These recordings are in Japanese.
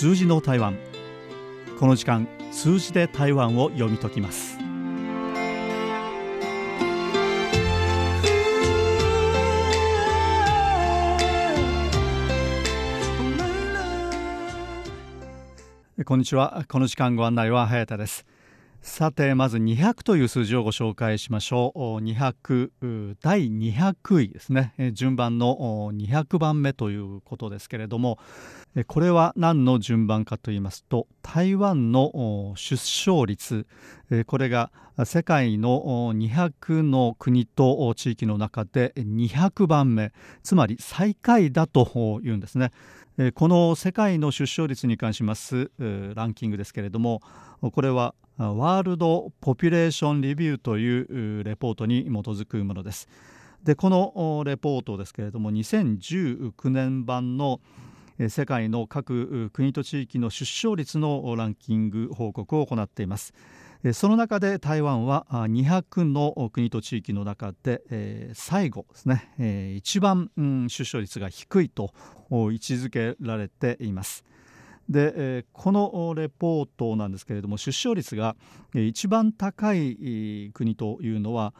数字の台湾。この時間数字で台湾を読み解きます。こんにちは。この時間ご案内は早田です。さてまず200という数字をご紹介しましょう。200第200位ですね。順番の200番目ということですけれども。これは何の順番かと言いますと台湾の出生率。これが世界の200の国と地域の中で200番目。つまり最下位だというんですね。この世界の出生率に関しますランキングですけれどもこれはワールド・ポピュレーション・リビューというレポートに基づくものです。でこのレポートですけれども2019年版の世界の各国と地域の出生率のランキング報告を行っています。その中で台湾は200の国と地域の中で最後ですね一番出生率が低いと位置づけられています。でこのレポートなんですけれども出生率が一番高い国というのは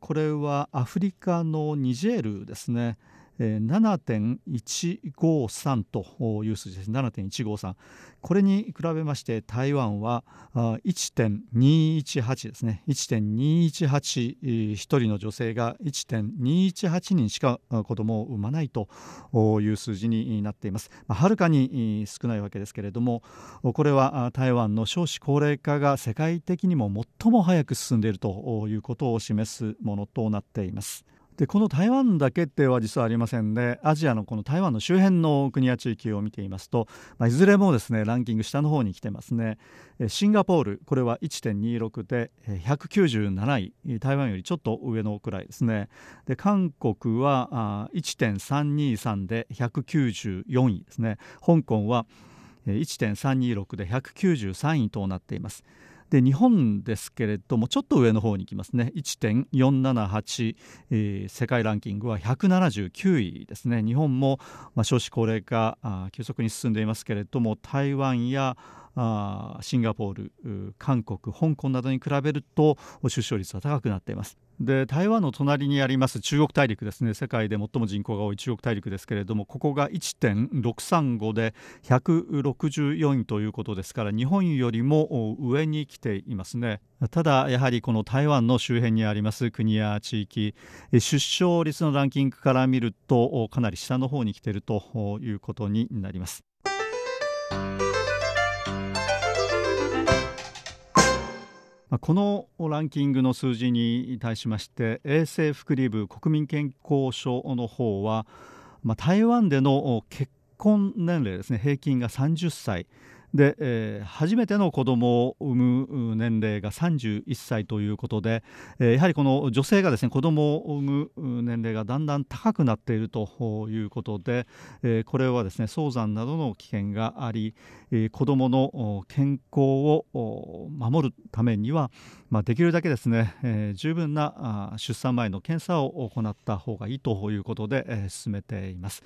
これはアフリカのニジェールですね。7.153という数字です7.153これに比べまして台湾は1.218ですね。1.218一人の女性が1.218人しか子供を産まないという数字になっています。はるかに少ないわけですけれどもこれは台湾の少子高齢化が世界的にも最も早く進んでいるということを示すものとなっています。でこの台湾だけでは実はありませんでアジアのこの台湾の周辺の国や地域を見ていますと、まあ、いずれもですねランキング下の方に来てますね。シンガポールこれは1.26で197位台湾よりちょっと上のくらいですね。で韓国は1.323で194位ですね。香港は1.326で193位となっています。で日本ですけれどもちょっと上の方に行きますね。1.478、えー、世界ランキングは179位ですね。日本も、まあ、少子高齢化急速に進んでいますけれども台湾やあシンガポール韓国香港などに比べると出生率は高くなっています。で台湾の隣にあります中国大陸ですね。世界で最も人口が多い中国大陸ですけれどもここが1.635で164位ということですから日本よりも上に来ていますね。ただやはりこの台湾の周辺にあります国や地域出生率のランキングから見るとかなり下の方に来ているということになります。このランキングの数字に対しまして衛生福利部国民健康省の方は、まあ、台湾での結婚年齢ですね平均が30歳。で、えー、初めての子供を産む年齢が31歳ということで、えー、やはりこの女性がですね子供を産む年齢がだんだん高くなっているということで、えー、これはですね早産などの危険があり、えー、子供の健康を守るためには、まあ、できるだけですね、えー、十分な出産前の検査を行った方がいいということで、えー、進めています。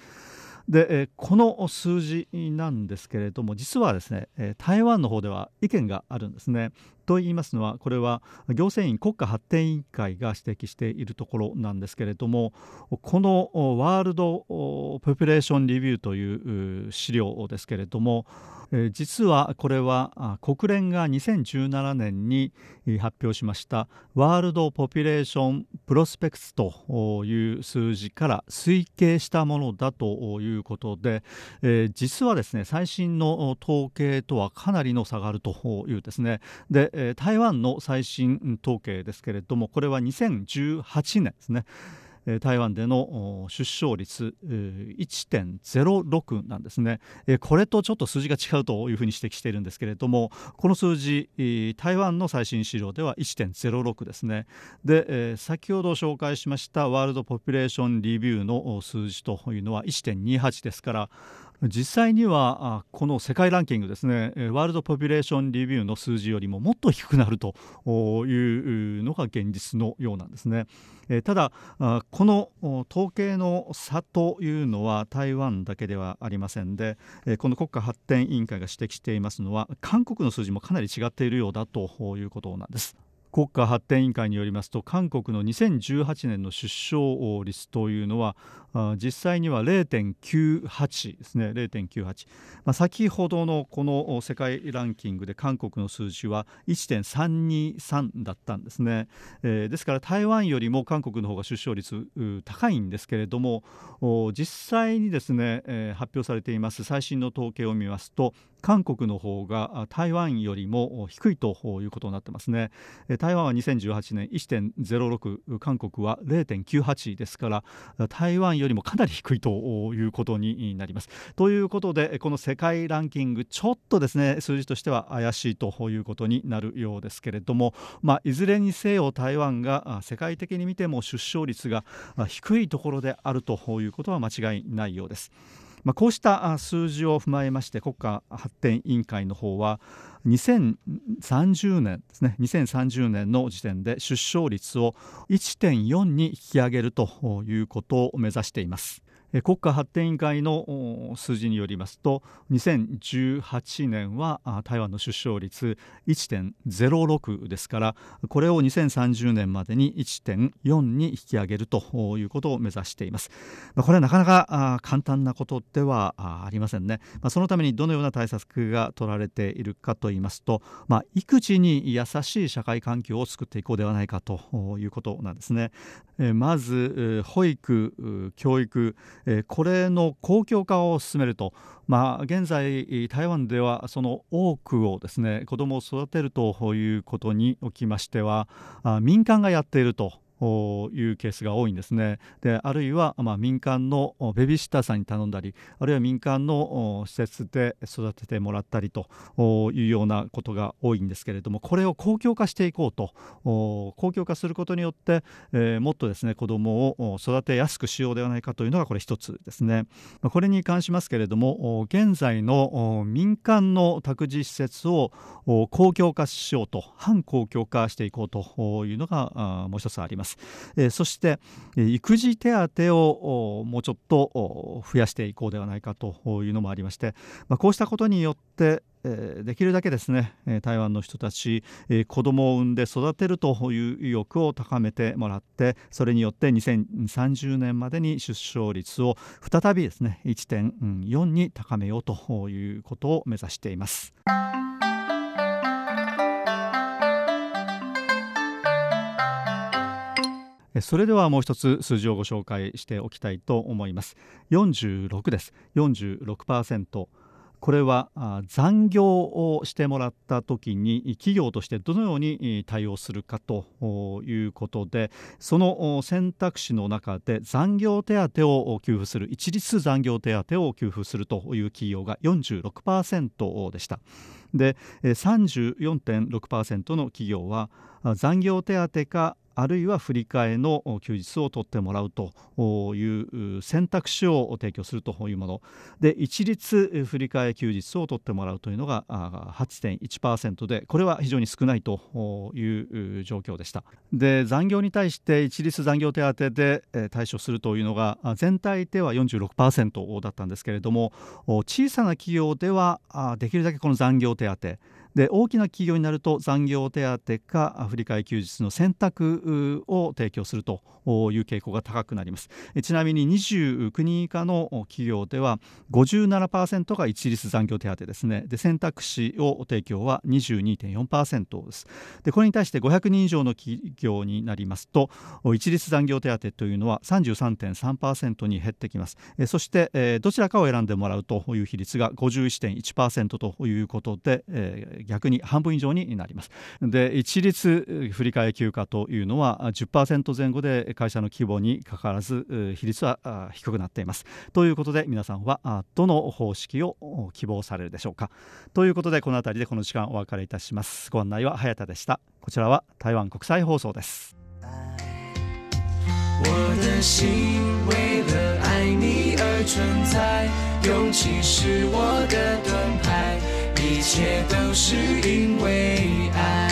で、えこの数字なんですけれども実はですね、え台湾の方では意見があるんですね。と言いますのはこれは行政院国家発展委員会が指摘しているところなんですけれどもこの World Population Review という資料ですけれども実はこれは国連が2017年に発表しました World Population Prospects という数字から推計したものだということで実はですね最新の統計とはかなりの差があるというですね。で台湾の最新統計ですけれどもこれは2018年ですね。台湾での出生率1.06なんですね。これとちょっと数字が違うというふうに指摘しているんですけれどもこの数字台湾の最新資料では1.06ですね。で先ほど紹介しましたワールドポピュレーションリビューの数字というのは1.28ですから実際にはこの世界ランキングですねワールドポピュレーションリビューの数字よりももっと低くなるというのが現実のようなんですね。ただこの統計の差というのは台湾だけではありませんでこの国家発展委員会が指摘していますのは韓国の数字もかなり違っているようだということなんです。国家発展委員会によりますと韓国の2018年の出生率というのは実際には0.98ですね。0.98、まあ、先ほどのこの世界ランキングで韓国の数字は1.323だったんですね、えー、ですから台湾よりも韓国の方が出生率高いんですけれども実際にですね、えー、発表されています最新の統計を見ますと韓国の方が台湾よりも低いということになってますね。台湾は2018年1.06韓国は0.98ですから台湾よりもかなり低いということになりますということでこの世界ランキングちょっとですね数字としては怪しいということになるようですけれども、まあ、いずれにせよ台湾が世界的に見ても出生率が低いところであるということは間違いないようです。まあ、こうした数字を踏まえまして国家発展委員会の方は2030年ですね2030年の時点で出生率を1.4に引き上げるということを目指しています。国家発展委員会の数字によりますと2018年は台湾の出生率1.06ですからこれを2030年までに1.4に引き上げるということを目指しています。これはなかなか簡単なことではありませんね。そのためにどのような対策が取られているかといいますと、まあ、育児に優しい社会環境を作っていこうではないかということなんですね。まず保育教育これの公共化を進めると、まあ、現在、台湾ではその多くをですね子どもを育てるということにおきましては民間がやっていると。いうケースが多いんですね。であるいは、まあ、民間のベビーシッターさんに頼んだりあるいは民間の施設で育ててもらったりというようなことが多いんですけれどもこれを公共化していこうと公共化することによって、えー、もっとですね子どもを育てやすくしようではないかというのがこれ一つですね。これに関しますけれども現在の民間の託児施設を公共化しようと反公共化していこうというのがもう一つあります。。えー、そして育児手当をもうちょっと増やしていこうではないかというのもありまして、まあ、こうしたことによってできるだけですね台湾の人たち子供を産んで育てるという意欲を高めてもらってそれによって2030年までに出生率を再びですね1.4に高めようということを目指しています。それではもう一つ数字をご紹介しておきたいと思います。46です。46%これは残業をしてもらった時に企業としてどのように対応するかということでその選択肢の中で残業手当を給付する一律残業手当を給付するという企業が46%でした。で34.6%の企業は残業手当かあるいは振り替えの休日を取ってもらうという選択肢を提供するというもの。で一律振り替え休日を取ってもらうというのが8.1%でこれは非常に少ないという状況でした。で残業に対して一律残業手当で対処するというのが全体では46%だったんですけれども小さな企業ではできるだけこの残業手当で大きな企業になると残業手当か振り替え休日の選択を提供するという傾向が高くなります。ちなみに29人以下の企業では57%が一律残業手当ですね。で選択肢を提供は22.4%です。でこれに対して500人以上の企業になりますと一律残業手当というのは33.3%に減ってきます。そしてどちらかを選んでもらうという比率が51.1%ということで逆に半分以上になります。で一律振り替え休暇というのは10%前後で会社の規模にかかわらず比率は低くなっています。ということで皆さんはどの方式を希望されるでしょうか。ということでこの辺りでこの時間お別れいたします。ご案内は早田でした。こちらは台湾国際放送です。我的心为了爱你而存在。勇气是我的盾牌，一切都是因为爱。